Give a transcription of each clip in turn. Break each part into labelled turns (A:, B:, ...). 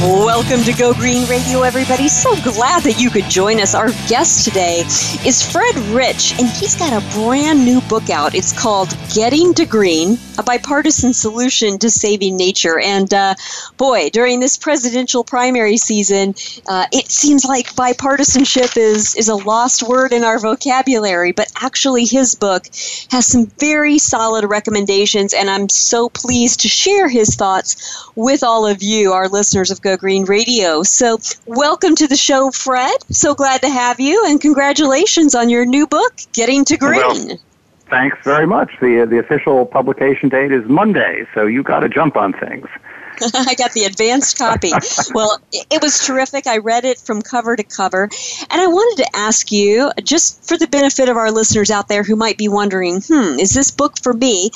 A: Welcome to Go Green Radio, everybody. So glad that you could join us. Our guest today is Fred Rich, and he's got a brand new book out. It's called Getting to Green A Bipartisan Solution to Saving Nature. And uh, boy, during this presidential primary season, uh, it seems like bipartisanship is, is a lost word in our vocabulary, but actually, his book has some very solid recommendations, and I'm so pleased to share his thoughts with all of you, our listeners of Go Green Radio. So, welcome to the show, Fred. So glad to have you, and congratulations on your new book, Getting to Green.
B: Well, thanks very much. The, uh, the official publication date is Monday, so you got to jump on things.
A: I got the advanced copy. well, it was terrific. I read it from cover to cover. And I wanted to ask you, just for the benefit of our listeners out there who might be wondering, hmm, is this book for me?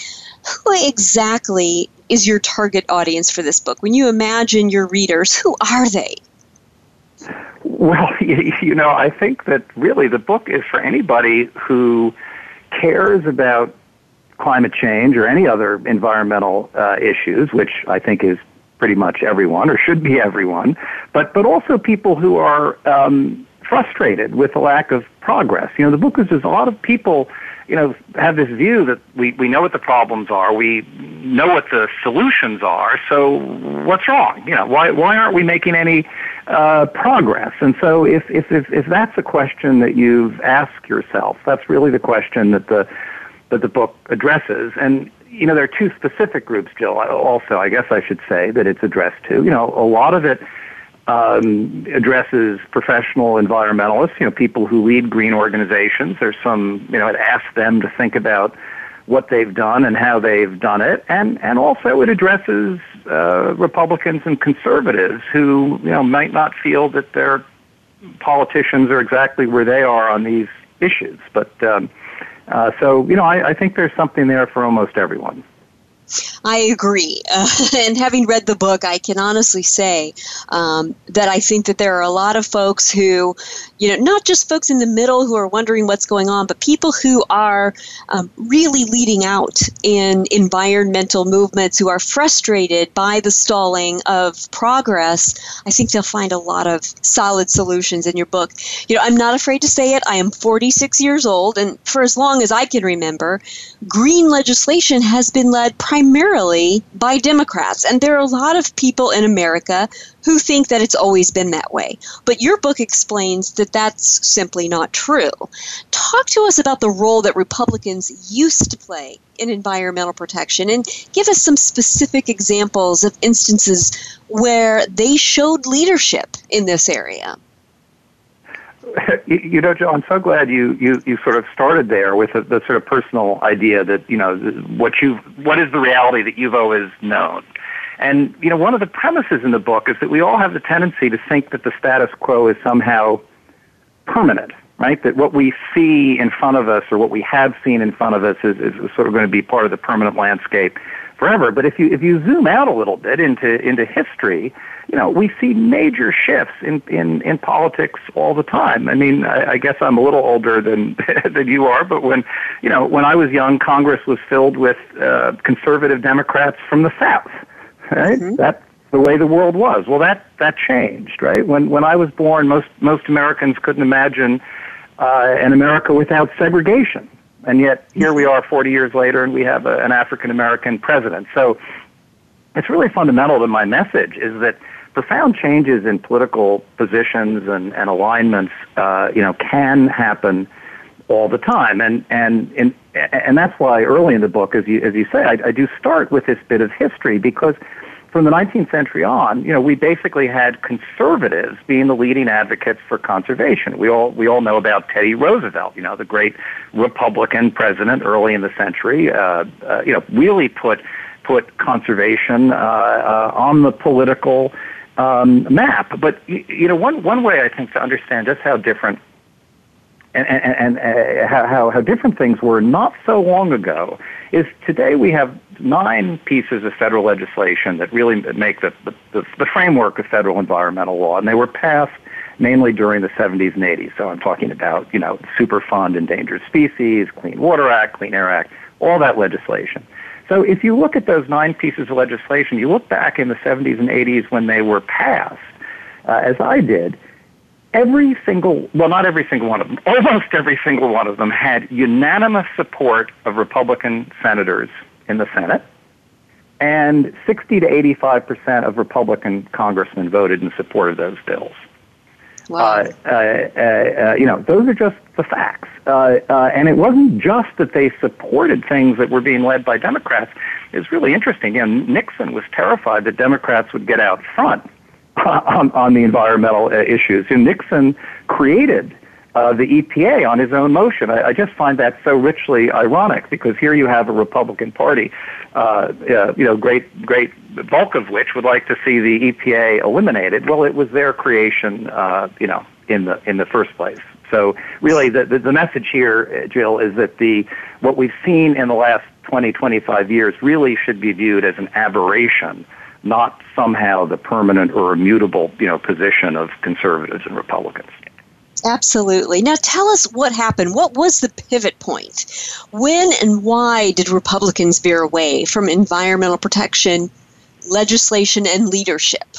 A: Who exactly is your target audience for this book? When you imagine your readers, who are they?
B: Well, you know, I think that really the book is for anybody who cares about climate change or any other environmental uh, issues, which I think is pretty much everyone or should be everyone, but but also people who are um, frustrated with the lack of progress. You know, the book is there's a lot of people you know, have this view that we, we know what the problems are, we know what the solutions are, so what's wrong? You know, why, why aren't we making any uh, progress? And so if, if, if, if that's a question that you've asked yourself, that's really the question that the, that the book addresses. And, you know, there are two specific groups, Jill, also, I guess I should say, that it's addressed to. You know, a lot of it um, addresses professional environmentalists, you know, people who lead green organizations. There's some, you know, it asks them to think about what they've done and how they've done it, and and also it addresses uh, Republicans and conservatives who, you know, might not feel that their politicians are exactly where they are on these issues. But um, uh, so, you know, I, I think there's something there for almost everyone.
A: I agree. Uh, and having read the book, I can honestly say um, that I think that there are a lot of folks who, you know, not just folks in the middle who are wondering what's going on, but people who are um, really leading out in environmental movements who are frustrated by the stalling of progress. I think they'll find a lot of solid solutions in your book. You know, I'm not afraid to say it. I am 46 years old, and for as long as I can remember, green legislation has been led primarily primarily by Democrats. And there are a lot of people in America who think that it's always been that way. But your book explains that that's simply not true. Talk to us about the role that Republicans used to play in environmental protection and give us some specific examples of instances where they showed leadership in this area.
B: you know, Joe, I'm so glad you, you, you sort of started there with the, the sort of personal idea that, you know, what you what is the reality that you've always known. And, you know, one of the premises in the book is that we all have the tendency to think that the status quo is somehow permanent, right? That what we see in front of us or what we have seen in front of us is, is sort of going to be part of the permanent landscape forever. But if you, if you zoom out a little bit into, into history, you know, we see major shifts in, in, in politics all the time. I mean, I, I guess I'm a little older than, than you are, but when, you know, when I was young, Congress was filled with uh, conservative Democrats from the South, right? Mm-hmm. That's the way the world was. Well, that, that changed, right? When, when I was born, most, most Americans couldn't imagine uh, an America without segregation. And yet, here we are 40 years later, and we have a, an African American president. So, it's really fundamental to my message is that profound changes in political positions and, and alignments, uh, you know, can happen all the time. And, and, and, and that's why early in the book, as you, as you say, I, I do start with this bit of history because from the 19th century on, you know, we basically had conservatives being the leading advocates for conservation. We all we all know about Teddy Roosevelt, you know, the great Republican president early in the century. Uh, uh, you know, really put put conservation uh, uh, on the political um, map. But you know, one one way I think to understand just how different and, and, and uh, how, how different things were not so long ago is today we have nine pieces of federal legislation that really make the, the, the framework of federal environmental law, and they were passed mainly during the 70s and 80s. So I'm talking about, you know, Superfund Endangered Species, Clean Water Act, Clean Air Act, all that legislation. So if you look at those nine pieces of legislation, you look back in the 70s and 80s when they were passed, uh, as I did, every single, well, not every single one of them, almost every single one of them had unanimous support of Republican senators in the Senate, and 60 to 85 percent of Republican congressmen voted in support of those bills.
A: Wow. Uh,
B: uh, uh, you know, those are just the facts. Uh, uh, and it wasn't just that they supported things that were being led by Democrats. It's really interesting. You know, Nixon was terrified that Democrats would get out front on, on the environmental uh, issues. And Nixon created uh, the EPA on his own motion. I, I just find that so richly ironic because here you have a Republican Party, uh, uh, you know, great, great bulk of which would like to see the EPA eliminated. Well, it was their creation, uh, you know, in the in the first place. So really, the, the the message here, uh, Jill, is that the what we've seen in the last 20, 25 years really should be viewed as an aberration not somehow the permanent or immutable, you know, position of conservatives and Republicans.
A: Absolutely. Now tell us what happened. What was the pivot point? When and why did Republicans veer away from environmental protection, legislation, and leadership?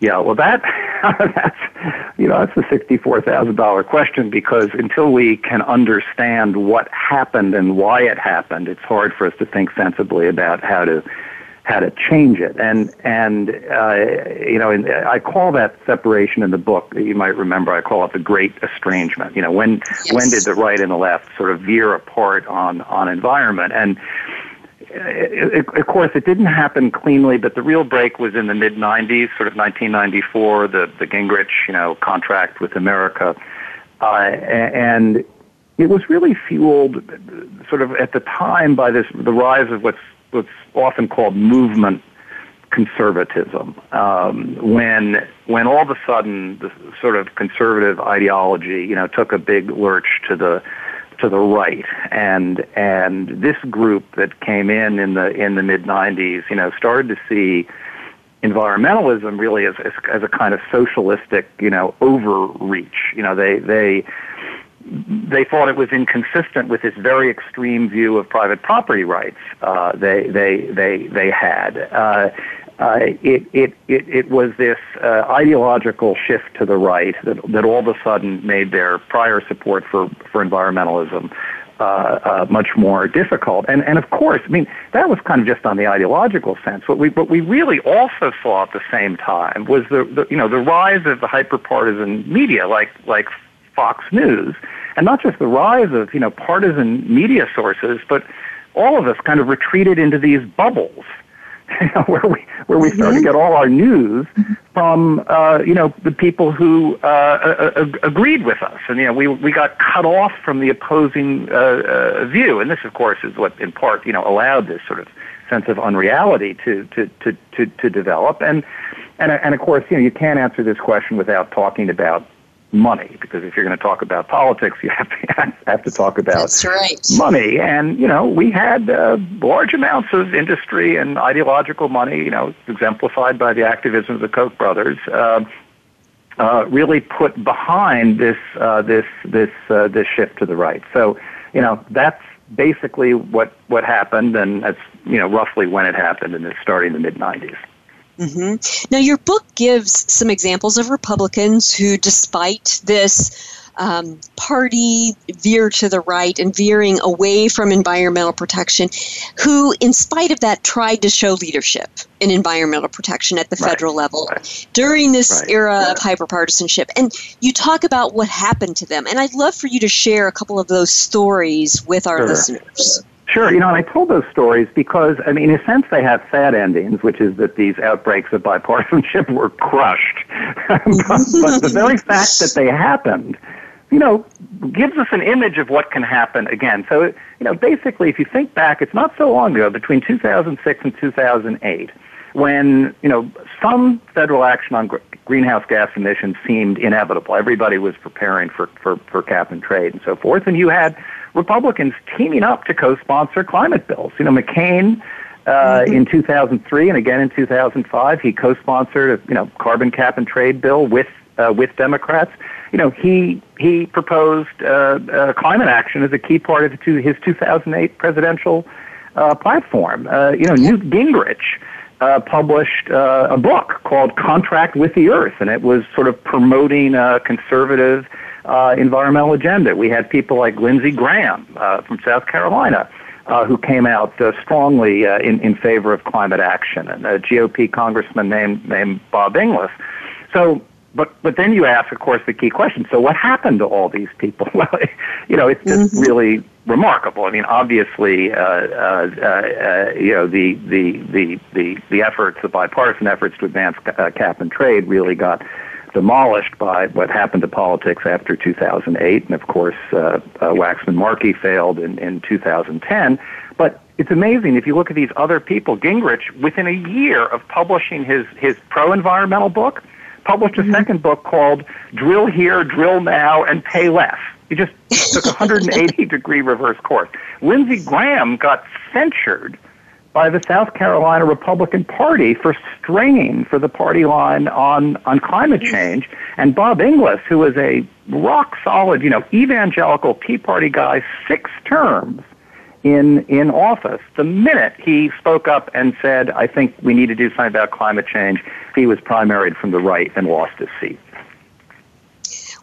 B: Yeah, well, that that's you know that's a sixty-four thousand dollar question because until we can understand what happened and why it happened, it's hard for us to think sensibly about how to how to change it. And and uh, you know, I call that separation in the book. You might remember I call it the Great Estrangement. You know, when yes. when did the right and the left sort of veer apart on on environment? And it, it, of course, it didn't happen cleanly, but the real break was in the mid '90s, sort of 1994, the the Gingrich, you know, contract with America, uh, and it was really fueled, sort of at the time, by this the rise of what's what's often called movement conservatism. Um, when when all of a sudden the sort of conservative ideology, you know, took a big lurch to the to the right, and and this group that came in in the in the mid '90s, you know, started to see environmentalism really as, as as a kind of socialistic, you know, overreach. You know, they they they thought it was inconsistent with this very extreme view of private property rights uh, they they they they had. Uh, uh, it, it, it, it was this uh, ideological shift to the right that, that all of a sudden made their prior support for, for environmentalism uh, uh, much more difficult. And, and of course, I mean, that was kind of just on the ideological sense. What we, what we really also saw at the same time was the, the, you know, the rise of the hyperpartisan media like, like Fox News, and not just the rise of you know partisan media sources, but all of us kind of retreated into these bubbles. you know, where we where we start to mm-hmm. get all our news from uh, you know the people who uh, uh, agreed with us, and you know we we got cut off from the opposing uh, uh, view, and this of course is what in part you know allowed this sort of sense of unreality to to to to, to develop, and and and of course you know you can't answer this question without talking about money because if you're going to talk about politics you have to have to talk about
A: That's right.
B: money. And you know we had uh, large amounts of industry and ideological money you know exemplified by the activism of the Koch brothers uh, uh, really put behind this uh, this this uh, this shift to the right. So you know that's basically what what happened and that's you know roughly when it happened and it's starting in the mid 90s
A: Mm-hmm. Now, your book gives some examples of Republicans who, despite this um, party veer to the right and veering away from environmental protection, who, in spite of that, tried to show leadership in environmental protection at the right. federal level right. during this right. era of hyperpartisanship. And you talk about what happened to them. And I'd love for you to share a couple of those stories with our sure. listeners.
B: Sure, you know, and I told those stories because, I mean, in a sense, they have sad endings, which is that these outbreaks of bipartisanship were crushed. but, but the very fact that they happened, you know, gives us an image of what can happen again. So, you know, basically, if you think back, it's not so long ago, between 2006 and 2008, when, you know, some federal action on greenhouse gas emissions seemed inevitable. Everybody was preparing for, for, for cap and trade and so forth. And you had Republicans teaming up to co-sponsor climate bills. You know, McCain uh, mm-hmm. in 2003 and again in 2005, he co-sponsored a you know carbon cap and trade bill with uh, with Democrats. You know, he he proposed uh, uh, climate action as a key part of his 2008 presidential uh, platform. Uh, you know, Newt Gingrich. Uh, published uh, a book called Contract with the Earth, and it was sort of promoting a conservative uh, environmental agenda. We had people like Lindsey Graham uh, from South Carolina. Uh, who came out uh, strongly uh, in, in favor of climate action, and a GOP congressman named named Bob Inglis. So, but but then you ask, of course, the key question. So, what happened to all these people? Well, you know, it's just mm-hmm. really remarkable. I mean, obviously, uh, uh, uh, you know, the, the the the the efforts, the bipartisan efforts to advance uh, cap and trade, really got demolished by what happened to politics after 2008, and of course, uh, uh, Waxman Markey failed in, in 2010. But it's amazing if you look at these other people. Gingrich, within a year of publishing his his pro-environmental book, published a mm-hmm. second book called "Drill Here, Drill Now, and Pay Less." He just took a 180 degree reverse course. Lindsey Graham got censured by the South Carolina Republican Party for straying for the party line on, on climate change. And Bob Inglis, who was a rock solid, you know, evangelical Tea Party guy, six terms in, in office, the minute he spoke up and said, I think we need to do something about climate change, he was primaried from the right and lost his seat.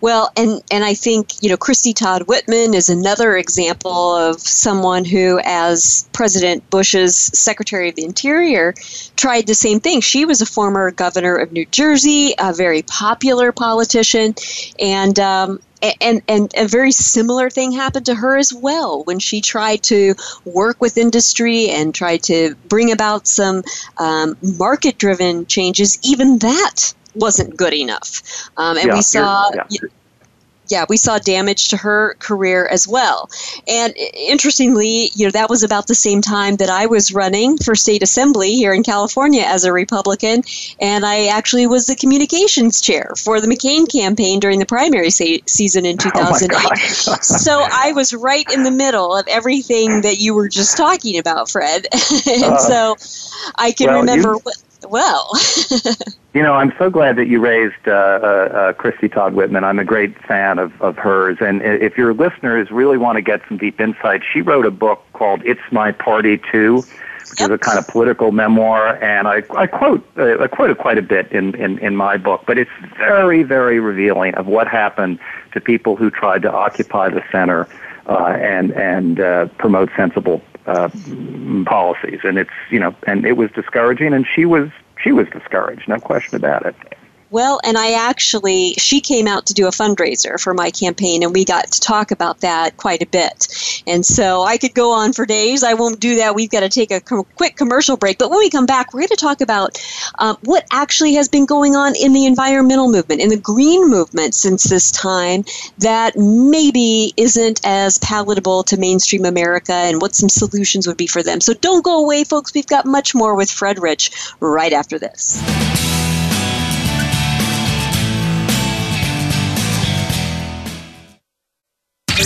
A: Well, and and I think you know Christie Todd Whitman is another example of someone who, as President Bush's Secretary of the Interior, tried the same thing. She was a former governor of New Jersey, a very popular politician, and. Um, and, and a very similar thing happened to her as well when she tried to work with industry and tried to bring about some um, market driven changes. Even that wasn't good enough. Um, and yeah, we saw. Yeah. Yeah, we saw damage to her career as well. And interestingly, you know, that was about the same time that I was running for state assembly here in California as a Republican. And I actually was the communications chair for the McCain campaign during the primary se- season in 2008. Oh so I was right in the middle of everything that you were just talking about, Fred. and uh, so I can well, remember you- what well.
B: you know, I'm so glad that you raised uh, uh, uh, Christie Todd Whitman. I'm a great fan of, of hers. And if your listeners really want to get some deep insight, she wrote a book called It's My Party Too, which yep. is a kind of political memoir. And I, I quote uh, I quote it quite a bit in, in, in my book, but it's very, very revealing of what happened to people who tried to occupy the center uh, and, and uh, promote sensible uh, policies, and it's you know, and it was discouraging, and she was she was discouraged, no question about it.
A: Well, and I actually, she came out to do a fundraiser for my campaign, and we got to talk about that quite a bit. And so I could go on for days. I won't do that. We've got to take a com- quick commercial break. But when we come back, we're going to talk about uh, what actually has been going on in the environmental movement, in the green movement since this time, that maybe isn't as palatable to mainstream America, and what some solutions would be for them. So don't go away, folks. We've got much more with Fred Rich right after this.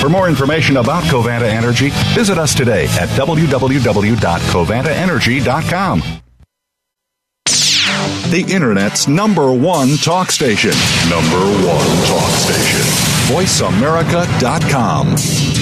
C: For more information about Covanta Energy, visit us today at www.covantaenergy.com. The Internet's number one talk station. Number one talk station. VoiceAmerica.com.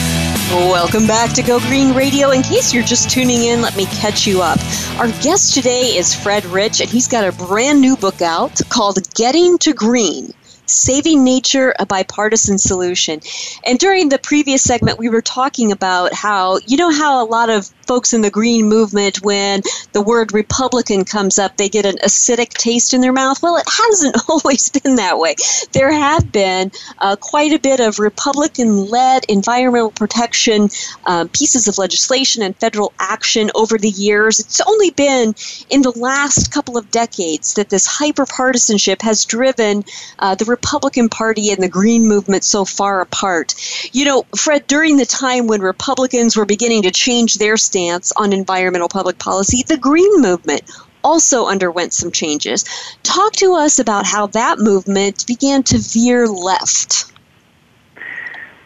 A: Welcome back to Go Green Radio. In case you're just tuning in, let me catch you up. Our guest today is Fred Rich, and he's got a brand new book out called Getting to Green Saving Nature, a Bipartisan Solution. And during the previous segment, we were talking about how, you know, how a lot of folks in the green movement, when the word Republican comes up, they get an acidic taste in their mouth. Well, it hasn't always been that way. There have been uh, quite a bit of Republican led environmental protection uh, pieces of legislation and federal action over the years. It's only been in the last couple of decades that this hyperpartisanship has driven uh, the Republican Party and the Green movement so far apart. You know, Fred, during the time when Republicans were beginning to change their stance on environmental public policy, the Green movement also underwent some changes. Talk to us about how that movement began to veer left.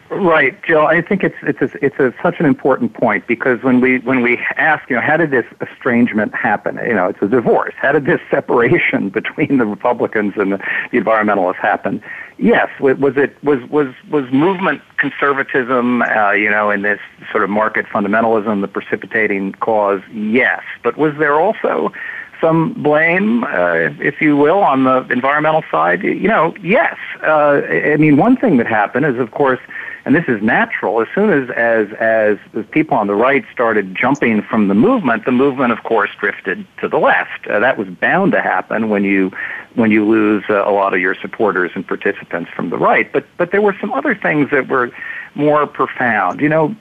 B: Right, Jill. I think it's it's a, it's a, such an important point because when we when we ask, you know, how did this estrangement happen? You know, it's a divorce. How did this separation between the Republicans and the, the environmentalists happen? Yes, was it was was was movement conservatism, uh, you know, in this sort of market fundamentalism the precipitating cause? Yes, but was there also some blame, uh, if you will, on the environmental side? You know, yes. Uh, I mean, one thing that happened is, of course, and this is natural. As soon as as as the people on the right started jumping from the movement, the movement, of course, drifted to the left. Uh, that was bound to happen when you when you lose uh, a lot of your supporters and participants from the right. But but there were some other things that were more profound. You know,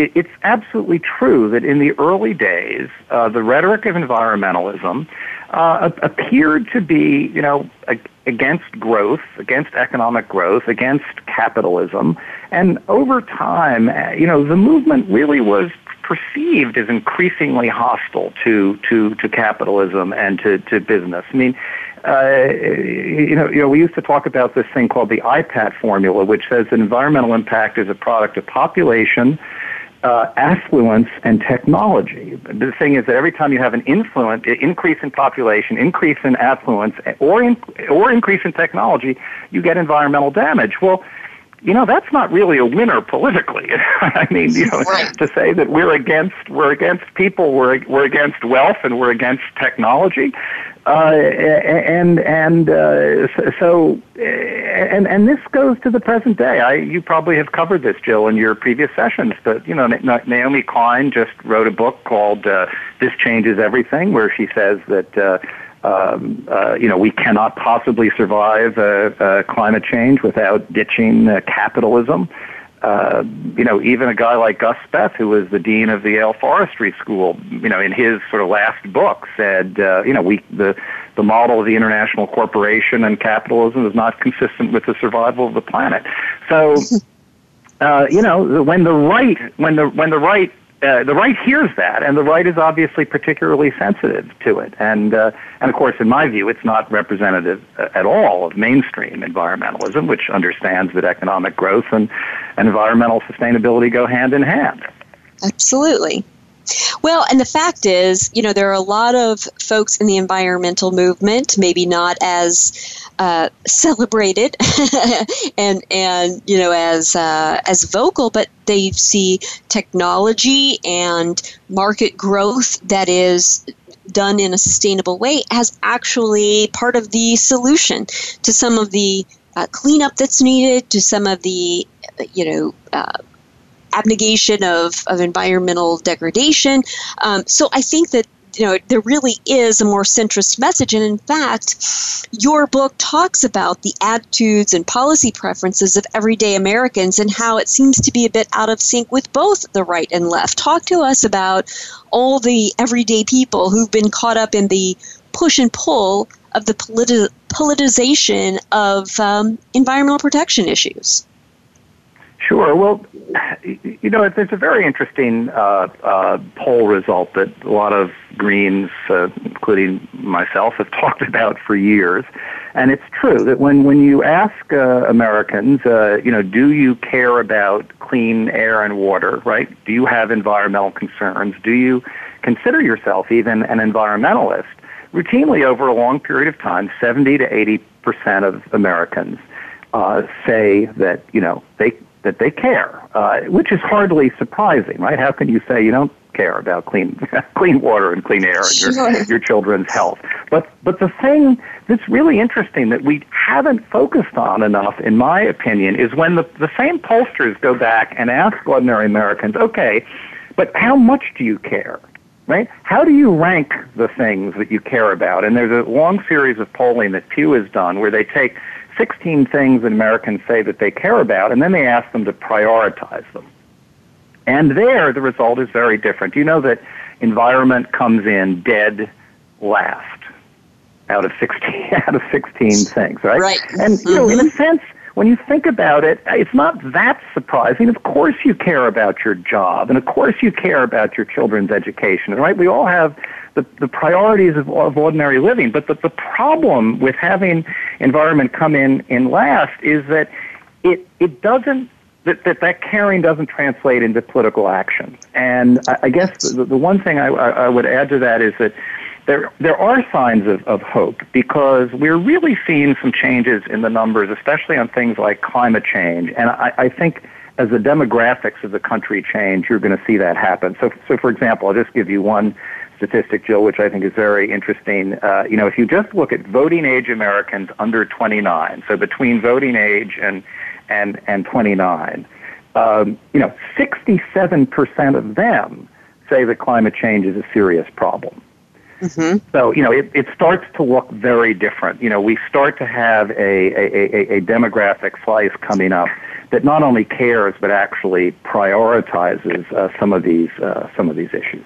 B: it, it's absolutely true that in the early days, uh, the rhetoric of environmentalism uh, appeared to be, you know, against growth, against economic growth, against capitalism. And over time, uh, you know, the movement really was perceived as increasingly hostile to, to, to capitalism and to, to business. I mean, uh, you know, you know, we used to talk about this thing called the IPAT formula, which says that environmental impact is a product of population, uh, affluence and technology. The thing is that every time you have an influence, increase in population, increase in affluence, or in, or increase in technology, you get environmental damage. Well, you know that's not really a winner politically. I mean, you know, right. to say that we're against we're against people, we're we're against wealth, and we're against technology. Uh, and and uh, so and and this goes to the present day. I you probably have covered this, Jill, in your previous sessions. But you know, Naomi Klein just wrote a book called uh, "This Changes Everything," where she says that. Uh, um, uh, you know, we cannot possibly survive uh, uh, climate change without ditching uh, capitalism uh, you know, even a guy like Gus Speth, who was the dean of the Yale Forestry School, you know, in his sort of last book said, uh, you know, we the the model of the international corporation and capitalism is not consistent with the survival of the planet. So, uh, you know, when the right when the when the right uh, the right hears that, and the right is obviously particularly sensitive to it. And uh, and of course, in my view, it's not representative uh, at all of mainstream environmentalism, which understands that economic growth and, and environmental sustainability go hand in hand.
A: Absolutely. Well, and the fact is, you know, there are a lot of folks in the environmental movement, maybe not as uh, celebrated and and you know as uh, as vocal, but they see technology and market growth that is done in a sustainable way as actually part of the solution to some of the uh, cleanup that's needed, to some of the you know uh, abnegation of, of environmental degradation. Um, so I think that you know there really is a more centrist message. And in fact your book talks about the attitudes and policy preferences of everyday americans and how it seems to be a bit out of sync with both the right and left. Talk to us about all the everyday people who've been caught up in the push and pull of the politi- politicization of um, environmental protection issues
B: Sure. Well, you know, there's a very interesting uh, uh, poll result that a lot of Greens, uh, including myself, have talked about for years. And it's true that when, when you ask uh, Americans, uh, you know, do you care about clean air and water, right? Do you have environmental concerns? Do you consider yourself even an environmentalist? Routinely, over a long period of time, 70 to 80 percent of Americans uh, say that you know they that they care, uh, which is hardly surprising, right? How can you say you don't care about clean clean water and clean air and your, sure. your children's health? But but the thing that's really interesting that we haven't focused on enough, in my opinion, is when the the same pollsters go back and ask ordinary Americans, okay, but how much do you care? Right? How do you rank the things that you care about? And there's a long series of polling that Pew has done where they take 16 things that Americans say that they care about, and then they ask them to prioritize them. And there, the result is very different. You know that environment comes in dead last out of 16 out of 16 things, right?
A: Right.
B: And you know, in a mm-hmm. sense, when you think about it, it's not that surprising. Of course, you care about your job, and of course, you care about your children's education, right? We all have the, the priorities of, of ordinary living. But the, the problem with having environment come in in last is that it, it doesn't that, that that caring doesn't translate into political action. And I, I guess the, the one thing I, I would add to that is that there there are signs of, of hope because we're really seeing some changes in the numbers, especially on things like climate change. And I, I think as the demographics of the country change, you're going to see that happen. So, so for example, I'll just give you one statistic, Jill, which I think is very interesting. Uh, you know, if you just look at voting age Americans under 29, so between voting age and and and 29, um, you know, 67% of them say that climate change is a serious problem. Mm-hmm. So, you know, it, it starts to look very different. You know, we start to have a, a, a, a demographic slice coming up that not only cares but actually prioritizes uh, some of these uh, some of these issues.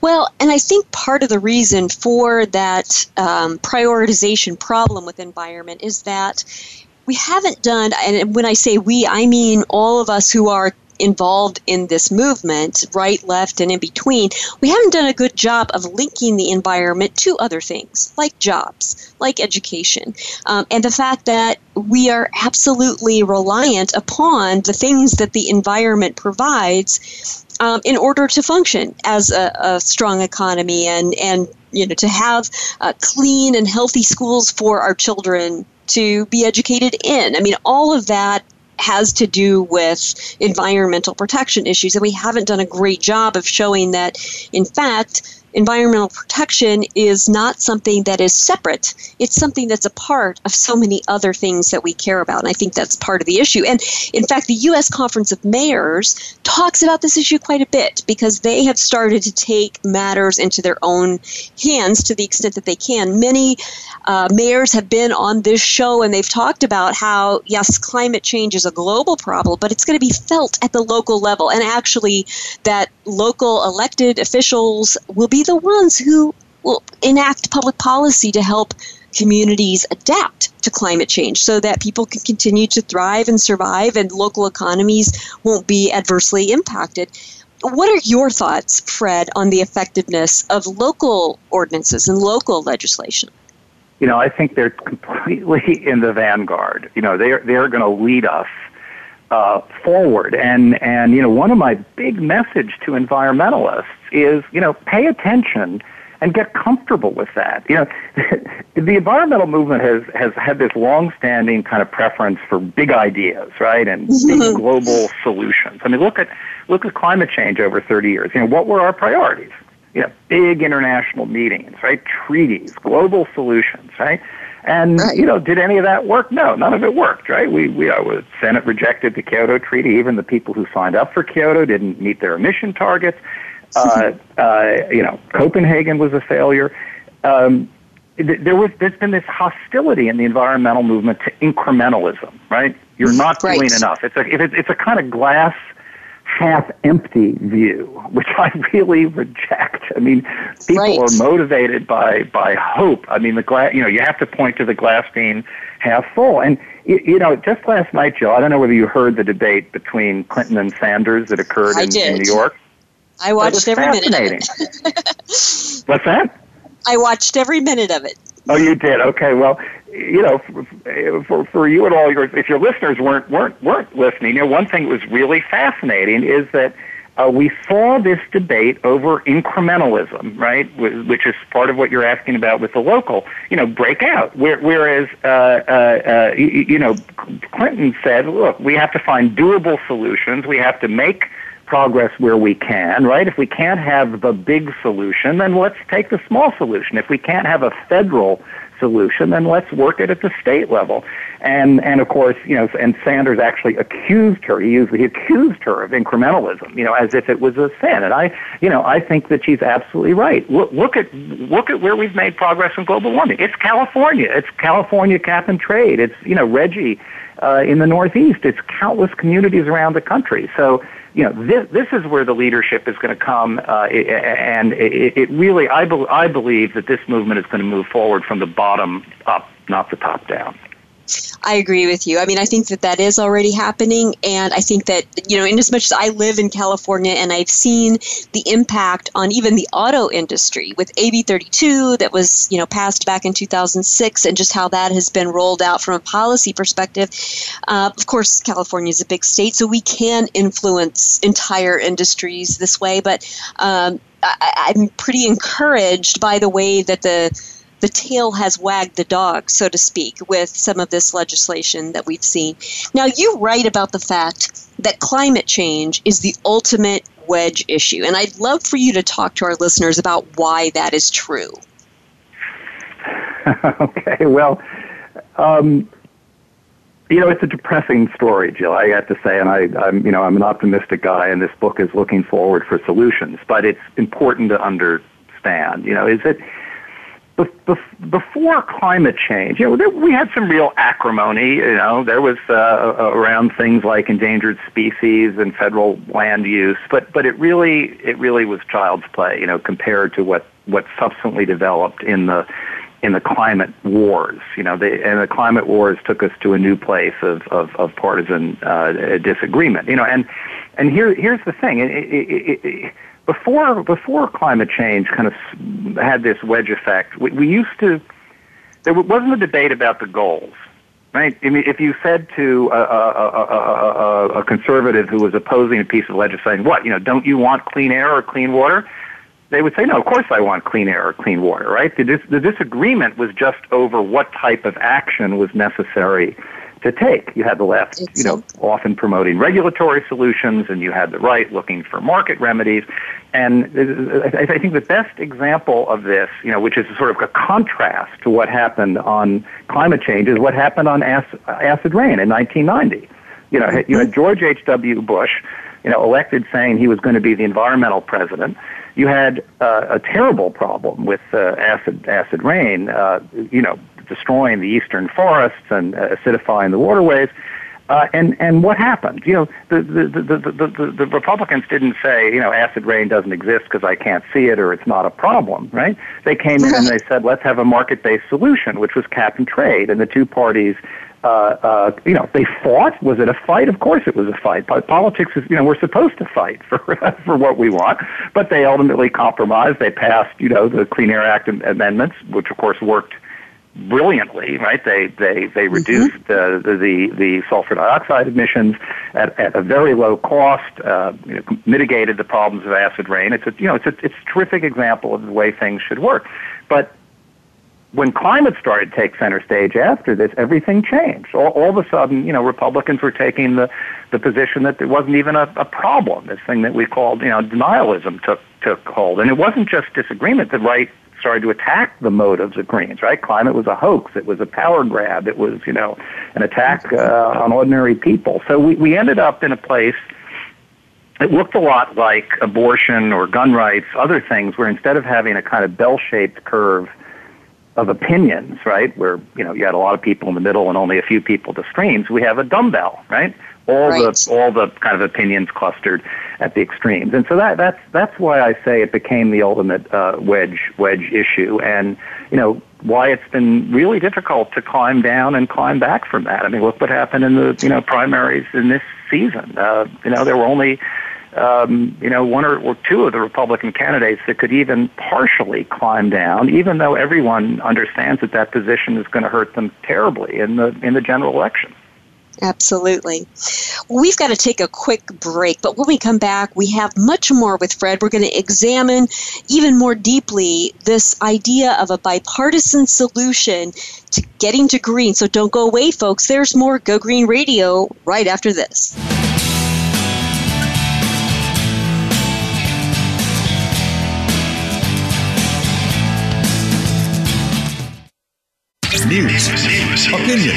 A: Well, and I think part of the reason for that um, prioritization problem with environment is that we haven't done, and when I say we, I mean all of us who are involved in this movement, right, left, and in between, we haven't done a good job of linking the environment to other things like jobs, like education, um, and the fact that we are absolutely reliant upon the things that the environment provides um, in order to function as a, a, strong economy and, and you know to have uh, clean and healthy schools for our children to be educated in. I mean, all of that has to do with environmental protection issues, and we haven't done a great job of showing that, in fact, environmental protection is not something that is separate. It's something that's a part of so many other things that we care about. And I think that's part of the issue. And in fact, the U.S. Conference of Mayors talks about this issue quite a bit because they have started to take matters into their own hands to the extent that they can. Many uh, mayors have been on this show and they've talked about how, yes, climate change is a global problem, but it's going to be felt at the local level. And actually, that local elected officials will be the ones who will enact public policy to help communities adapt to climate change so that people can continue to thrive and survive and local economies won't be adversely impacted. What are your thoughts, Fred, on the effectiveness of local ordinances and local legislation?
B: You know, I think they're completely in the vanguard. You know, they're they're going to lead us uh, forward. And and you know, one of my big message to environmentalists is you know, pay attention and get comfortable with that. You know, the environmental movement has has had this long-standing kind of preference for big ideas, right, and big global solutions. I mean, look at look at climate change over 30 years. You know, what were our priorities? You know, big international meetings, right? Treaties, global solutions, right? And right. you know, did any of that work? No, none of it worked. Right? We we uh, the Senate rejected the Kyoto Treaty. Even the people who signed up for Kyoto didn't meet their emission targets. Uh, uh, you know, Copenhagen was a failure. Um, there was there's been this hostility in the environmental movement to incrementalism. Right? You're not right. doing enough. It's a it's, it's a kind of glass half empty view, which I really reject. I mean, people right. are motivated by by hope. I mean, the glass. You know, you have to point to the glass being half full. And you, you know, just last night, Joe. I don't know whether you heard the debate between Clinton and Sanders that occurred in, in, New York.
A: I watched every minute of it.
B: What's that?
A: I watched every minute of it.
B: Oh, you did. Okay. Well, you know, for, for, you and all your, if your listeners weren't weren't weren't listening, you know, one thing that was really fascinating is that uh, we saw this debate over incrementalism, right, which is part of what you're asking about with the local, you know, break out. Whereas, uh, uh, uh, you know, Clinton said, look, we have to find doable solutions. We have to make progress where we can, right? If we can't have the big solution, then let's take the small solution. If we can't have a federal solution, then let's work it at the state level. And and of course, you know, and Sanders actually accused her. He used he accused her of incrementalism, you know, as if it was a sin. And I, you know, I think that she's absolutely right. Look, look at look at where we've made progress in global warming. It's California. It's California cap and trade. It's you know RGGI uh, in the Northeast. It's countless communities around the country. So you know, this, this is where the leadership is going to come, uh, and it, it really, I, be, I believe that this movement is going to move forward from the bottom up, not the top down.
A: I agree with you. I mean, I think that that is already happening. And I think that, you know, in as much as I live in California and I've seen the impact on even the auto industry with AB 32 that was, you know, passed back in 2006 and just how that has been rolled out from a policy perspective. Uh, of course, California is a big state, so we can influence entire industries this way. But um, I, I'm pretty encouraged by the way that the the tail has wagged the dog, so to speak, with some of this legislation that we've seen. Now, you write about the fact that climate change is the ultimate wedge issue, and I'd love for you to talk to our listeners about why that is true.
B: okay, well, um, you know, it's a depressing story, Jill. I have to say, and I, I'm, you know, I'm an optimistic guy, and this book is looking forward for solutions. But it's important to understand. You know, is it before climate change, you know, we had some real acrimony. You know, there was uh, around things like endangered species and federal land use, but but it really it really was child's play. You know, compared to what what subsequently developed in the in the climate wars. You know, the, and the climate wars took us to a new place of of, of partisan uh, disagreement. You know, and and here here's the thing. It, it, it, before before climate change kind of had this wedge effect, we, we used to there wasn't a debate about the goals, right? I mean, if you said to a, a, a, a, conservative who was opposing a piece of legislation, "What you know? Don't you want clean air or clean water?" They would say, "No, of course I want clean air or clean water." Right? The, dis- the disagreement was just over what type of action was necessary to take. You had the left, you know, often promoting regulatory solutions, and you had the right looking for market remedies. And I think the best example of this, you know, which is sort of a contrast to what happened on climate change, is what happened on acid rain in 1990. You know, you had George H.W. Bush, you know, elected saying he was going to be the environmental president. You had uh, a terrible problem with uh, acid acid rain. Uh, you know, destroying the eastern forests and uh, acidifying the waterways. Uh, and and what happened? You know, the the, the the the the Republicans didn't say, you know, acid rain doesn't exist because I can't see it or it's not a problem, right? They came in and they said, let's have a market-based solution, which was cap and trade, and the two parties. Uh, uh, you know, they fought. Was it a fight? Of course, it was a fight. Politics is, you know, we're supposed to fight for for what we want, but they ultimately compromised. They passed, you know, the Clean Air Act amendments, which of course worked brilliantly, right? They they they mm-hmm. reduced uh, the, the the sulfur dioxide emissions at, at a very low cost, uh, you know, mitigated the problems of acid rain. It's a you know it's a it's a terrific example of the way things should work. But when climate started to take center stage after this, everything changed. All, all of a sudden, you know, Republicans were taking the, the position that there wasn't even a, a problem. This thing that we called, you know, denialism took took hold, and it wasn't just disagreement. The right started to attack the motives of Greens. Right, climate was a hoax. It was a power grab. It was, you know, an attack uh, on ordinary people. So we we ended up in a place. It looked a lot like abortion or gun rights, other things, where instead of having a kind of bell-shaped curve of opinions, right? Where you know you had a lot of people in the middle and only a few people at the extremes. We have a dumbbell, right? All right. the all the kind of opinions clustered at the extremes, and so that that's that's why I say it became the ultimate uh, wedge wedge issue, and you know why it's been really difficult to climb down and climb back from that. I mean, look what happened in the you know primaries in this season. Uh, you know, there were only um, you know, one or, or two of the Republican candidates that could even partially climb down, even though everyone understands that that position is going to hurt them terribly in the in the general election.
A: Absolutely. Well, we've got to take a quick break, but when we come back, we have much more with Fred. We're going to examine even more deeply this idea of a bipartisan solution to getting to green. So don't go away, folks. There's more Go Green Radio right after this.
C: news, opinion,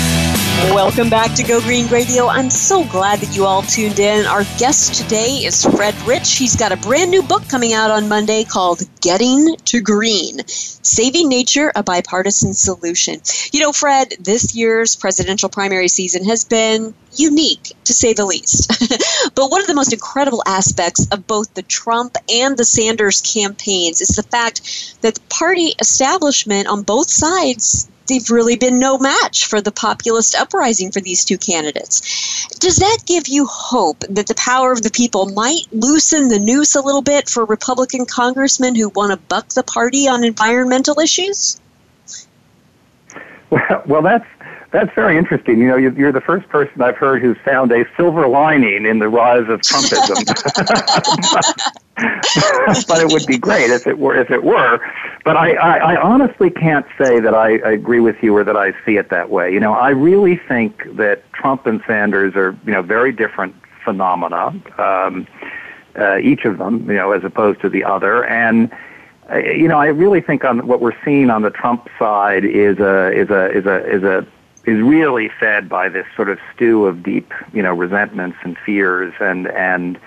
A: Welcome back to Go Green Radio. I'm so glad that you all tuned in. Our guest today is Fred Rich. He's got a brand new book coming out on Monday called Getting to Green Saving Nature, a Bipartisan Solution. You know, Fred, this year's presidential primary season has been unique, to say the least. but one of the most incredible aspects of both the Trump and the Sanders campaigns is the fact that the party establishment on both sides they've really been no match for the populist uprising for these two candidates. Does that give you hope that the power of the people might loosen the noose a little bit for Republican congressmen who want to buck the party on environmental issues?
B: Well, well, that's that's very interesting. You know, you're the first person I've heard who's found a silver lining in the rise of Trumpism. but it would be great if it were. If it were, but I, I, I honestly can't say that I, I agree with you or that I see it that way. You know, I really think that Trump and Sanders are you know very different phenomena. Um, uh, each of them, you know, as opposed to the other, and uh, you know, I really think on what we're seeing on the Trump side is a is a is a is a is really fed by this sort of stew of deep, you know, resentments and fears and and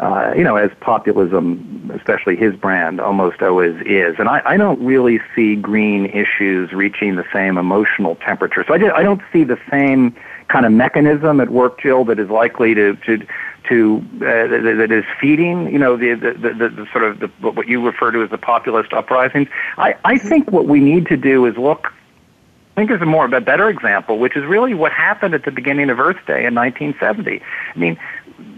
B: uh, you know, as populism, especially his brand, almost always is. And I, I don't really see green issues reaching the same emotional temperature. So I, just, I don't see the same kind of mechanism at work, Jill, that is likely to to to uh, that, is feeding, you know, the the, the, the sort of the, what you refer to as the populist uprisings. I, I think what we need to do is look. I think there's a more a better example, which is really what happened at the beginning of Earth Day in 1970. I mean,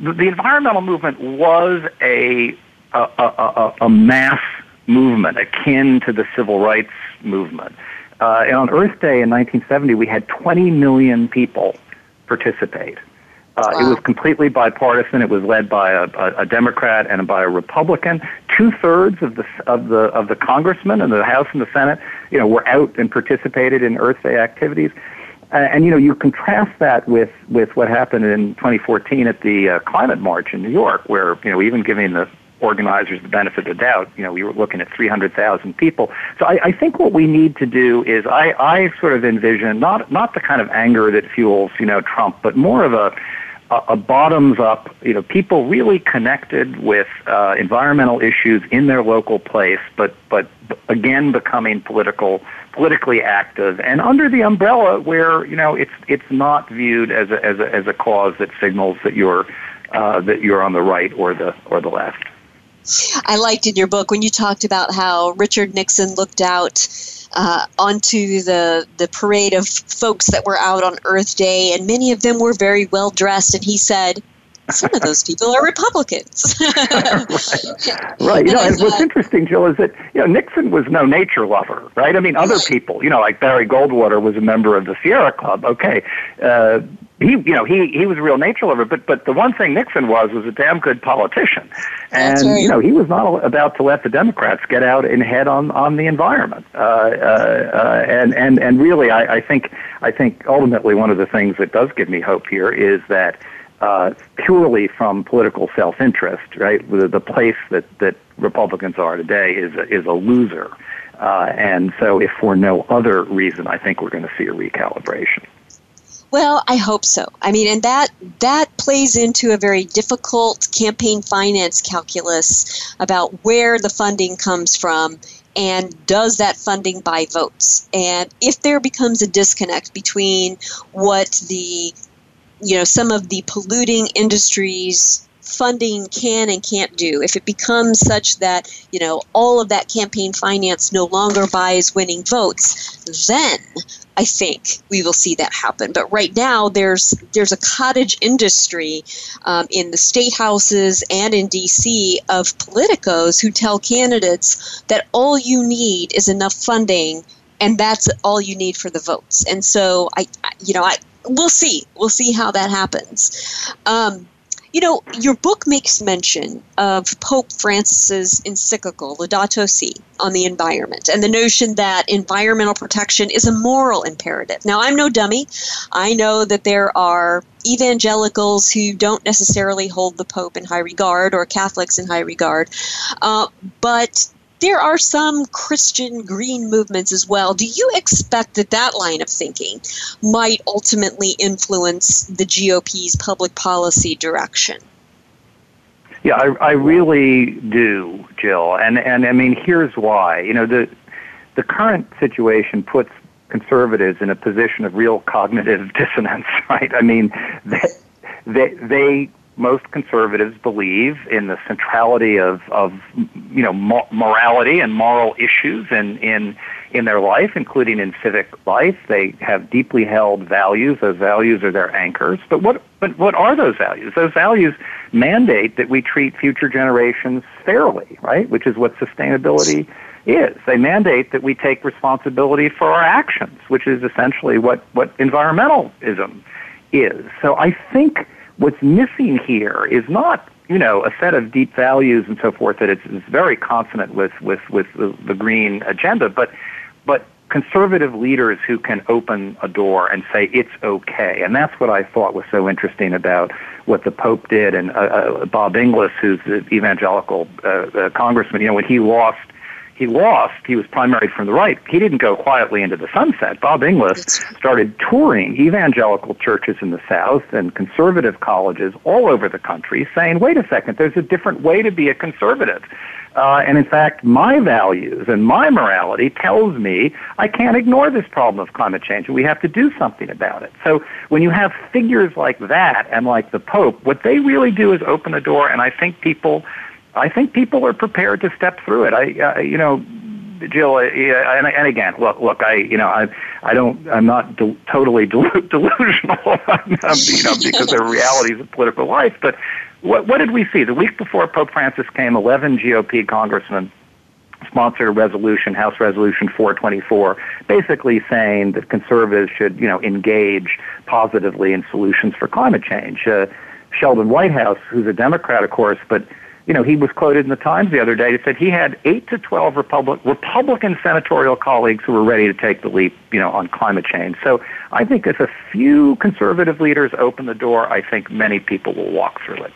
B: the, the environmental movement was a a, a, a mass movement akin to the civil rights movement. Uh, and on Earth Day in 1970, we had 20 million people participate. Uh, wow. It was completely bipartisan. It was led by a, a, a Democrat and by a Republican. Two thirds of the of the of the congressmen in the House and the Senate, you know, were out and participated in Earth Day activities. Uh, and you know, you contrast that with with what happened in 2014 at the uh, climate march in New York, where you know, even giving the organizers the benefit of the doubt, you know, we were looking at 300,000 people. So I, I think what we need to do is I, I sort of envision not not the kind of anger that fuels, you know, Trump, but more of a a, bottoms up, you know, people really connected with uh, environmental issues in their local place, but but again becoming political, politically active, and under the umbrella where you know it's it's not viewed as a as a as a cause that signals that you're uh, that you're on the right or the or the left.
A: I liked in your book when you talked about how Richard Nixon looked out uh, onto the the parade of folks that were out on Earth Day, and many of them were very well dressed. And he said, "Some of those people are Republicans."
B: right. right. You know, and what's interesting, Jill, is that you know Nixon was no nature lover, right? I mean, other people, you know, like Barry Goldwater was a member of the Sierra Club. Okay, uh, he, you know, he he was a real nature lover. But but the one thing Nixon was was a damn good politician, and right. you know he was not about to let the Democrats get out and head on on the environment. Uh, uh, uh, and and and really, I, I think I think ultimately one of the things that does give me hope here is that. Uh, purely from political self-interest, right? The, the place that, that Republicans are today is a, is a loser, uh, and so if for no other reason, I think we're going to see a recalibration.
A: Well, I hope so. I mean, and that that plays into a very difficult campaign finance calculus about where the funding comes from and does that funding buy votes? And if there becomes a disconnect between what the you know some of the polluting industries funding can and can't do if it becomes such that you know all of that campaign finance no longer buys winning votes then I think we will see that happen. But right now, there's there's a cottage industry um, in the state houses and in D.C. of politicos who tell candidates that all you need is enough funding, and that's all you need for the votes. And so, I, you know, I we'll see. We'll see how that happens. Um, you know, your book makes mention of Pope Francis's encyclical Laudato Si on the environment and the notion that environmental protection is a moral imperative. Now, I'm no dummy. I know that there are evangelicals who don't necessarily hold the Pope in high regard or Catholics in high regard, uh, but there are some Christian green movements as well. Do you expect that that line of thinking might ultimately influence the GOP's public policy direction?
B: Yeah, I, I really do, Jill. And and I mean, here's why. You know, the the current situation puts conservatives in a position of real cognitive dissonance, right? I mean, they they, they most conservatives believe in the centrality of, of you know morality and moral issues in, in in their life, including in civic life. They have deeply held values. Those values are their anchors. But what but what are those values? Those values mandate that we treat future generations fairly, right? Which is what sustainability is. They mandate that we take responsibility for our actions, which is essentially what, what environmentalism is. So I think what's missing here is not you know a set of deep values and so forth that it's, it's very consonant with with with the, the green agenda, but but conservative leaders who can open a door and say it's okay, and that's what I thought was so interesting about what the Pope did, and uh, uh, Bob Inglis, who's the evangelical uh, uh, congressman, you know, when he lost he lost, he was primary from the right. He didn't go quietly into the sunset. Bob Inglis started touring evangelical churches in the South and conservative colleges all over the country saying, wait a second, there's a different way to be a conservative. Uh, and in fact, my values and my morality tells me I can't ignore this problem of climate change and we have to do something about it. So when you have figures like that and like the Pope, what they really do is open the door and I think people I think people are prepared to step through it. I, uh, you know, Jill, uh, and, and again, look, look, I, you know, I, I don't, I'm not de- totally del- delusional, you know, because are realities of political life. But what, what did we see the week before Pope Francis came? Eleven GOP congressmen sponsored a resolution, House Resolution 424, basically saying that conservatives should, you know, engage positively in solutions for climate change. Uh, Sheldon Whitehouse, who's a Democrat, of course, but you know, he was quoted in the Times the other day. He said he had eight to twelve Republic, Republican senatorial colleagues who were ready to take the leap, you know, on climate change. So I think if a few conservative leaders open the door, I think many people will walk through it.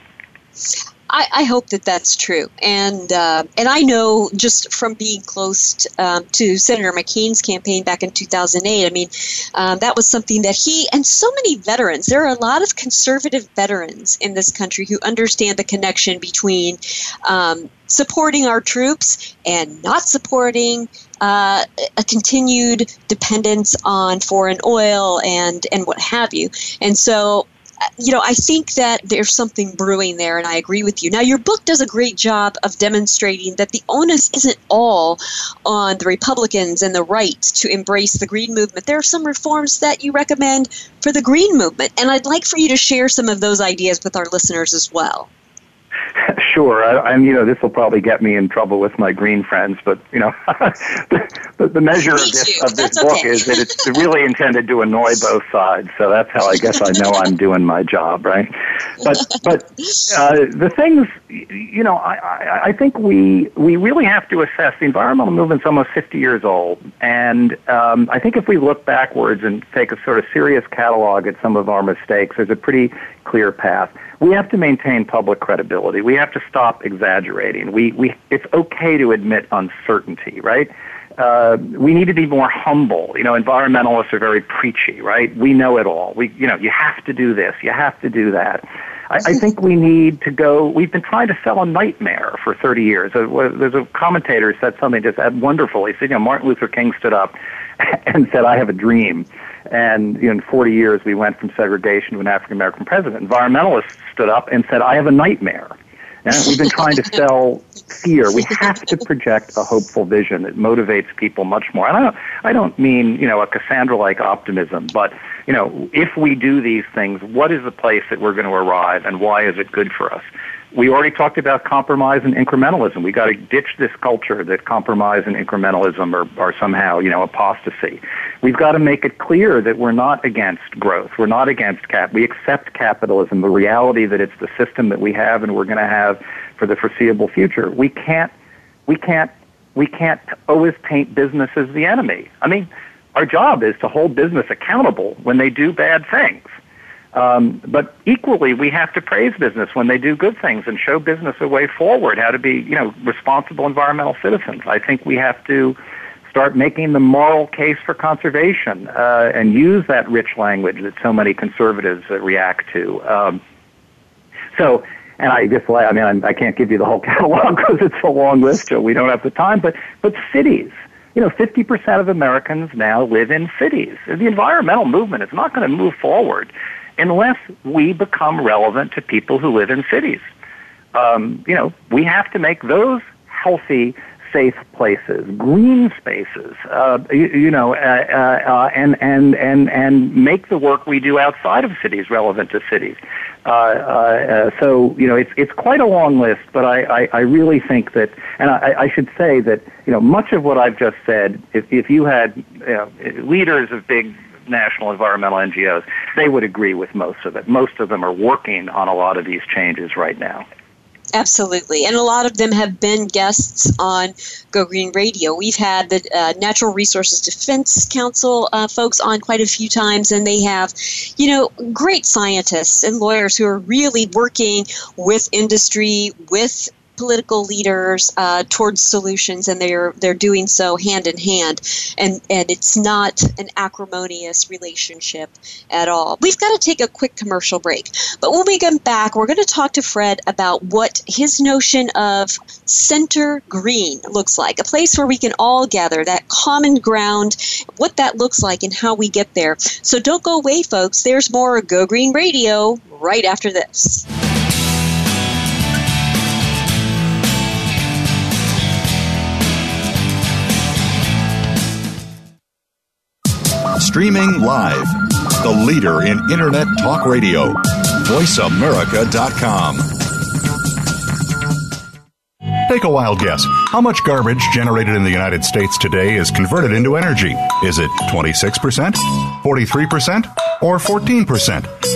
A: I, I, hope that that's true, and uh, and I know just from being close to, um, to, Senator McCain's campaign back in 2008. I mean, um, that was something that he and so many veterans. There are a lot of conservative veterans in this country who understand the connection between um, supporting our troops and not supporting uh, a continued dependence on foreign oil and and what have you. And so you know, I think that there's something brewing there, and I agree with you. Now, your book does a great job of demonstrating that the onus isn't all on the Republicans and the right to embrace the green movement. There are some reforms that you recommend for the green movement, and I'd like for you to share some of those ideas with our listeners as well.
B: Sure, I, am you know this will probably get me in trouble with my green friends, but you know the, the, measure of this, of this book okay. is that it's really intended to annoy both sides. So that's how I guess I know I'm doing my job, right? But but uh, the things you know I, I, I think we we really have to assess the environmental movement's almost 50 years old, and um, I think if we look backwards and take a sort of serious catalog at some of our mistakes, there's a pretty clear path we have to maintain public credibility. We have to stop exaggerating. We, we, it's okay to admit uncertainty, right? Uh, we need to be more humble. You know, environmentalists are very preachy, right? We know it all. We, you know, you have to do this, you have to do that. I, I think we need to go. We've been trying to sell a nightmare for 30 years. Uh, there's a commentator who said something just wonderful. He said, you know, Martin Luther King stood up and said, "I have a dream." And you know, in 40 years, we went from segregation to an African American president. Environmentalists stood up and said, I have a nightmare. And we've been trying to sell fear. We have to project a hopeful vision that motivates people much more. And I don't, I don't mean, you know, a Cassandra-like optimism, but, you know, if we do these things, what is the place that we're going to arrive and why is it good for us? We already talked about compromise and incrementalism. We got to ditch this culture that compromise and incrementalism are, are somehow, you know, apostasy. We've got to make it clear that we're not against growth. We're not against cap. We accept capitalism, the reality that it's the system that we have and we're going to have for the foreseeable future. We can't, we can't, we can't always paint business as the enemy. I mean, our job is to hold business accountable when they do bad things. Um, but equally, we have to praise business when they do good things and show business a way forward, how to be, you know, responsible environmental citizens. I think we have to start making the moral case for conservation uh, and use that rich language that so many conservatives uh, react to. Um, so, and I just, I mean, I can't give you the whole catalog because it's a long list, so we don't have the time. But, but cities, you know, 50% of Americans now live in cities. The environmental movement is not going to move forward unless we become relevant to people who live in cities. Um, you know, we have to make those healthy, safe places, green spaces, uh, you, you, know, uh, uh, uh, and, and, and, and make the work we do outside of cities relevant to cities. Uh, uh, so, you know, it's, it's quite a long list, but I, I, I really think that, and I, I should say that, you know, much of what I've just said, if, if you had you know, leaders of big national environmental NGOs, they would agree with most of it. Most of them are working on a lot of these changes right now.
A: Absolutely. And a lot of them have been guests on Go Green Radio. We've had the uh, Natural Resources Defense Council uh, folks on quite a few times, and they have, you know, great scientists and lawyers who are really working with industry, with political leaders uh, towards solutions, and they're they're doing so hand in hand, and and it's not an acrimonious relationship at all. We've got to take a quick commercial break, but when we come back, we're going to talk to Fred about what his notion of center green looks like, a place where we can all gather, that common ground, what that looks like, and how we get there. So don't go away, folks. There's more Go Green Radio right after this.
C: Streaming live. The leader in Internet talk radio. VoiceAmerica.com. Take a wild guess. How much garbage generated in the United States today is converted into energy? Is it 26%, 43%, or 14%?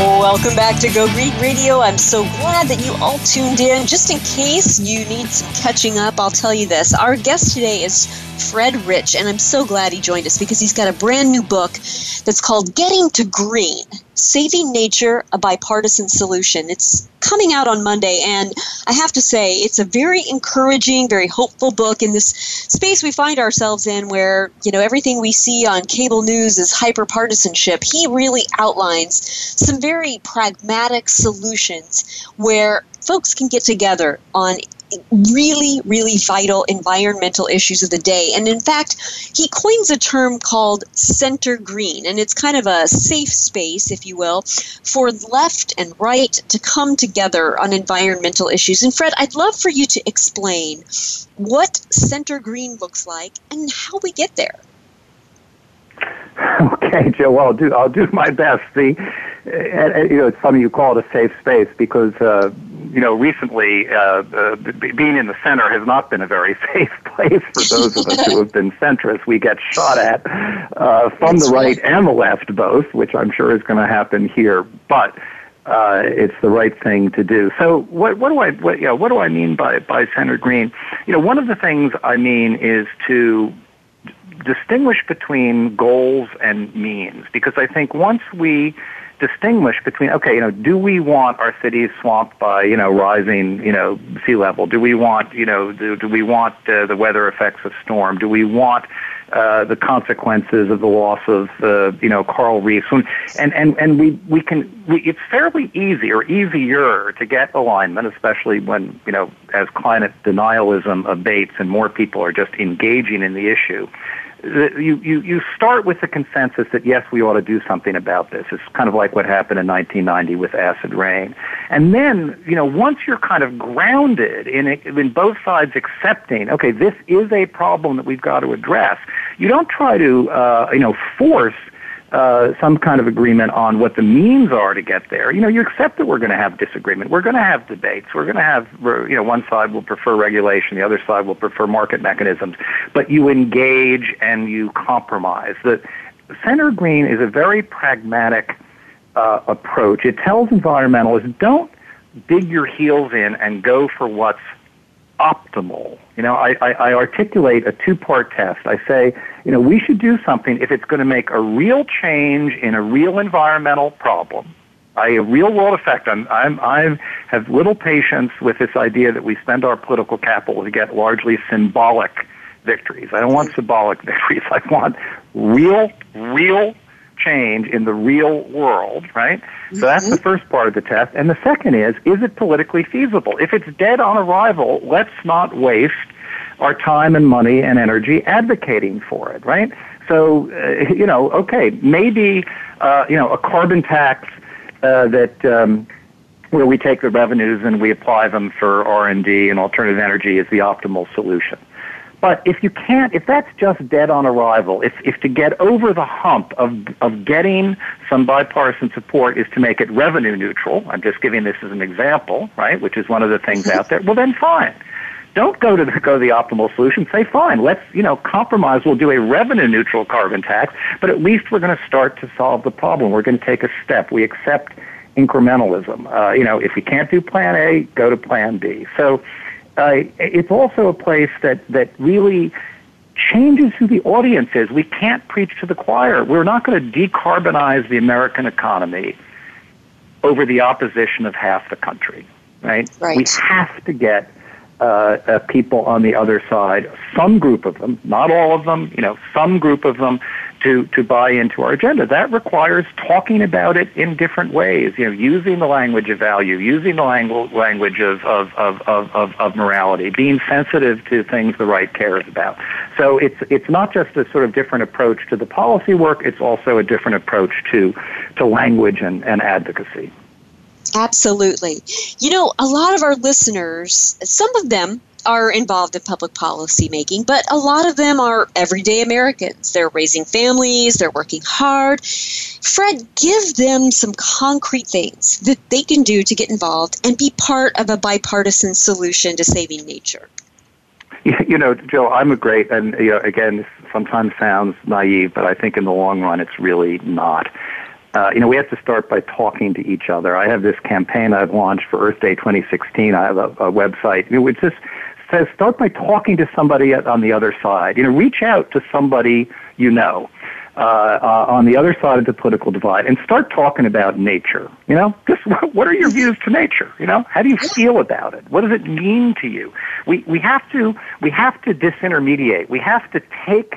A: Welcome back to Go Green Radio. I'm so glad that you all tuned in. Just in case you need some catching up, I'll tell you this. Our guest today is Fred Rich, and I'm so glad he joined us because he's got a brand new book that's called Getting to Green Saving Nature, a Bipartisan Solution. It's coming out on Monday, and I have to say, it's a very encouraging, very hopeful book in this space we find ourselves in where, you know, everything we see on cable news is hyper partisanship. He really outlines some very pragmatic solutions where folks can get together on really, really vital environmental issues of the day. And in fact, he coins a term called center green, and it's kind of a safe space, if you will, for left and right to come together on environmental issues. And Fred, I'd love for you to explain what center green looks like and how we get there.
B: Okay, Joe. Well, I'll do I'll do my best. The uh, you know it's funny you call it a safe space because uh, you know, recently, uh, uh, being in the center has not been a very safe place for those of us who have been centrists. We get shot at uh, from the right and the left both, which I'm sure is going to happen here. But uh, it's the right thing to do. So, what, what do I what, you know, what do I mean by by center green? You know, one of the things I mean is to distinguish between goals and means, because I think once we distinguish between okay, you know, do we want our cities swamped by you know rising you know sea level? Do we want you know do, do we want uh, the weather effects of storm? Do we want uh, the consequences of the loss of uh, you know coral reefs? And and and we we can we, it's fairly easy or easier to get alignment, especially when you know as climate denialism abates and more people are just engaging in the issue you, you, you start with the consensus that yes, we ought to do something about this. It's kind of like what happened in 1990 with acid rain. And then, you know, once you're kind of grounded in, it, in both sides accepting, okay, this is a problem that we've got to address, you don't try to, uh, you know, force uh, some kind of agreement on what the means are to get there. You know, you accept that we're going to have disagreement. We're going to have debates. We're going to have, you know, one side will prefer regulation, the other side will prefer market mechanisms. But you engage and you compromise. The center green is a very pragmatic uh, approach. It tells environmentalists don't dig your heels in and go for what's optimal. You know, I, I, I articulate a two-part test. I say, you know, we should do something if it's going to make a real change in a real environmental problem, a real world effect. I'm, I'm, I have little patience with this idea that we spend our political capital to get largely symbolic victories. I don't want symbolic victories. I want real, real change in the real world, right? So that's the mm-hmm. first part of the test. And the second is, is it politically feasible? If it's dead on arrival, let's not waste our time and money and energy advocating for it, right? So, uh, you know, okay, maybe, uh, you know, a carbon tax uh, that um, where we take the revenues and we apply them for R&D and alternative energy is the optimal solution. But if you can't, if that's just dead on arrival, if, if to get over the hump of, of getting some bipartisan support is to make it revenue neutral, I'm just giving this as an example, right, which is one of the things out there, well then fine. Don't go to the, go to the optimal solution. Say, fine, let's, you know, compromise. We'll do a revenue neutral carbon tax, but at least we're going to start to solve the problem. We're going to take a step. We accept incrementalism. Uh, you know, if we can't do plan A, go to plan B. So uh, it's also a place that, that really changes who the audience is. We can't preach to the choir. We're not going to decarbonize the American economy over the opposition of half the country, right?
A: right.
B: We have to get uh, uh, people on the other side, some group of them, not all of them, you know, some group of them to, to buy into our agenda. That requires talking about it in different ways, you know, using the language of value, using the langu- language of, of, of, of, of morality, being sensitive to things the right cares about. So it's, it's not just a sort of different approach to the policy work, it's also a different approach to, to language and, and advocacy.
A: Absolutely. You know, a lot of our listeners, some of them are involved in public policy making, but a lot of them are everyday Americans. They're raising families, they're working hard. Fred, give them some concrete things that they can do to get involved and be part of a bipartisan solution to saving nature.
B: You know, Joe, I'm a great, and you know, again, this sometimes sounds naive, but I think in the long run it's really not. Uh, you know, we have to start by talking to each other. I have this campaign I've launched for Earth Day 2016. I have a, a website you know, just says start by talking to somebody on the other side. You know, reach out to somebody you know uh, uh, on the other side of the political divide and start talking about nature. You know, just what are your views to nature? You know, how do you feel about it? What does it mean to you? We we have to we have to disintermediate. We have to take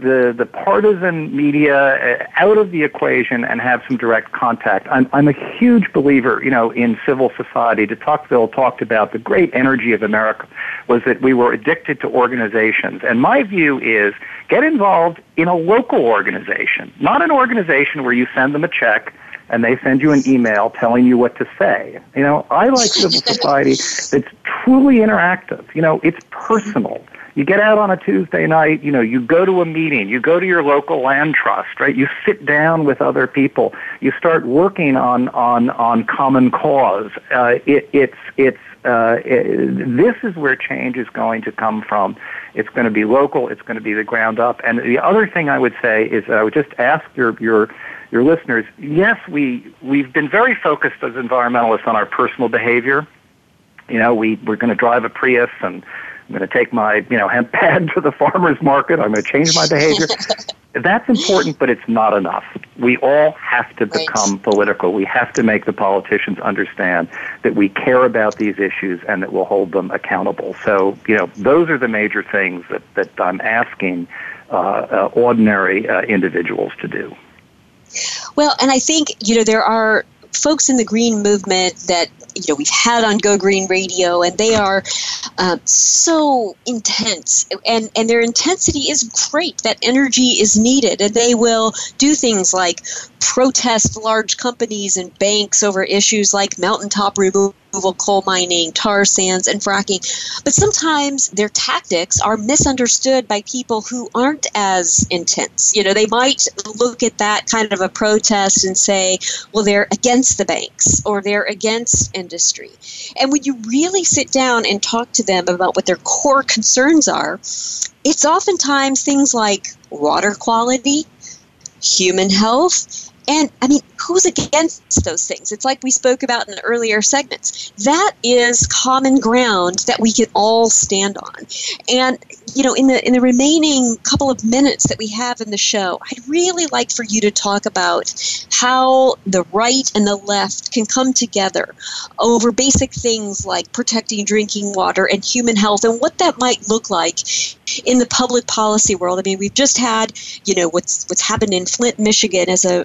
B: the, the partisan media uh, out of the equation and have some direct contact. I'm, I'm a huge believer, you know, in civil society. De Tocqueville talked about the great energy of America was that we were addicted to organizations. And my view is get involved in a local organization, not an organization where you send them a check and they send you an email telling you what to say. You know, I like civil society that's truly interactive. You know, it's personal you get out on a Tuesday night, you know, you go to a meeting, you go to your local land trust, right? You sit down with other people, you start working on on on common cause. Uh, it, it's it's uh, it, this is where change is going to come from. It's going to be local. It's going to be the ground up. And the other thing I would say is I would just ask your your your listeners. Yes, we we've been very focused as environmentalists on our personal behavior. You know, we we're going to drive a Prius and I'm going to take my, you know, hemp pad to the farmer's market. I'm going to change my behavior. That's important, but it's not enough. We all have to become right. political. We have to make the politicians understand that we care about these issues and that we'll hold them accountable. So, you know, those are the major things that, that I'm asking uh, uh, ordinary uh, individuals to do.
A: Well, and I think, you know, there are folks in the green movement that you know we've had on Go Green Radio, and they are um, so intense, and and their intensity is great. That energy is needed, and they will do things like protest large companies and banks over issues like mountaintop removal coal mining, tar sands, and fracking. But sometimes their tactics are misunderstood by people who aren't as intense. You know, they might look at that kind of a protest and say, well, they're against the banks or they're against industry. And when you really sit down and talk to them about what their core concerns are, it's oftentimes things like water quality, human health, and I mean, who's against those things? It's like we spoke about in the earlier segments. That is common ground that we can all stand on. And you know, in the in the remaining couple of minutes that we have in the show, I'd really like for you to talk about how the right and the left can come together over basic things like protecting drinking water and human health and what that might look like in the public policy world. I mean, we've just had, you know, what's what's happened in Flint, Michigan as a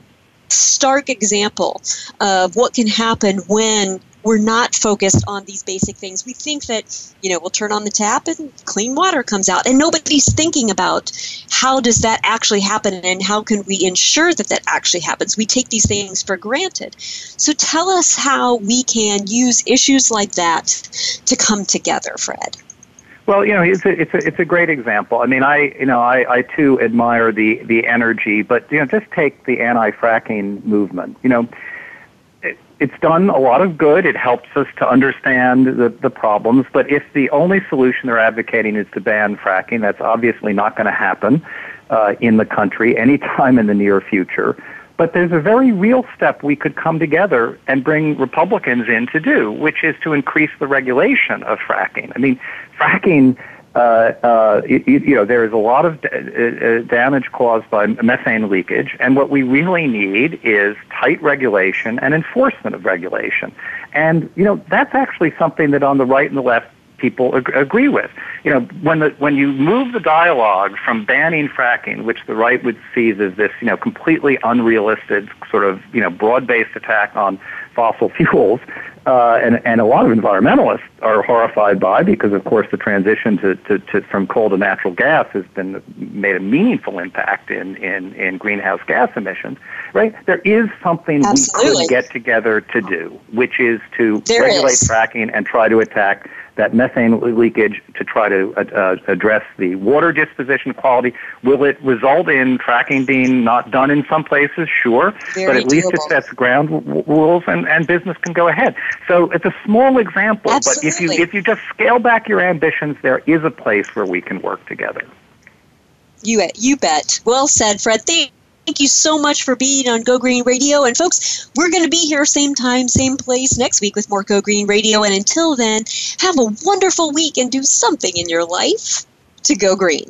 A: stark example of what can happen when we're not focused on these basic things. We think that, you know, we'll turn on the tap and clean water comes out. And nobody's thinking about how does that actually happen and how can we ensure that that actually happens. We take these things for granted. So tell us how we can use issues like that to come together, Fred.
B: Well, you know, it's a, it's a, it's a great example. I mean, I, you know, I, I too admire the, the energy, but, you know, just take the anti-fracking movement. You know, it, it's done a lot of good. It helps us to understand the, the problems, but if the only solution they're advocating is to ban fracking, that's obviously not going to happen uh, in the country anytime in the near future. But there's a very real step we could come together and bring Republicans in to do, which is to increase the regulation of fracking. I mean, fracking, uh, uh, you, you, know, there is a lot of d- uh, uh, damage caused by methane leakage, and what we really need is tight regulation and enforcement of regulation. And, you know, that's actually something that on the right and the left people ag- agree with. You know, when the when you move the dialogue from banning fracking, which the right would see as this you know completely unrealistic sort of you know broad-based attack on fossil fuels, uh, and and a lot of environmentalists are horrified by because of course the transition to, to, to from coal to natural gas has been made a meaningful impact in in, in greenhouse gas emissions. Right, there is something Absolutely. we could get together to do, which is to there regulate is. fracking and try to attack that methane leakage to try to uh, uh, address the water disposition quality. Will it result in fracking being not done in some places? Sure,
A: Very
B: but at
A: doable.
B: least it sets ground w- rules and, and business can go ahead. So it's a small example,
A: Absolutely.
B: but if you if you just scale back your ambitions, there is a place where we can work together.
A: You, you bet. Well said, Fred. Thank Thank you so much for being on Go Green Radio. And folks, we're going to be here same time, same place next week with more Go Green Radio. And until then, have a wonderful week and do something in your life to go green.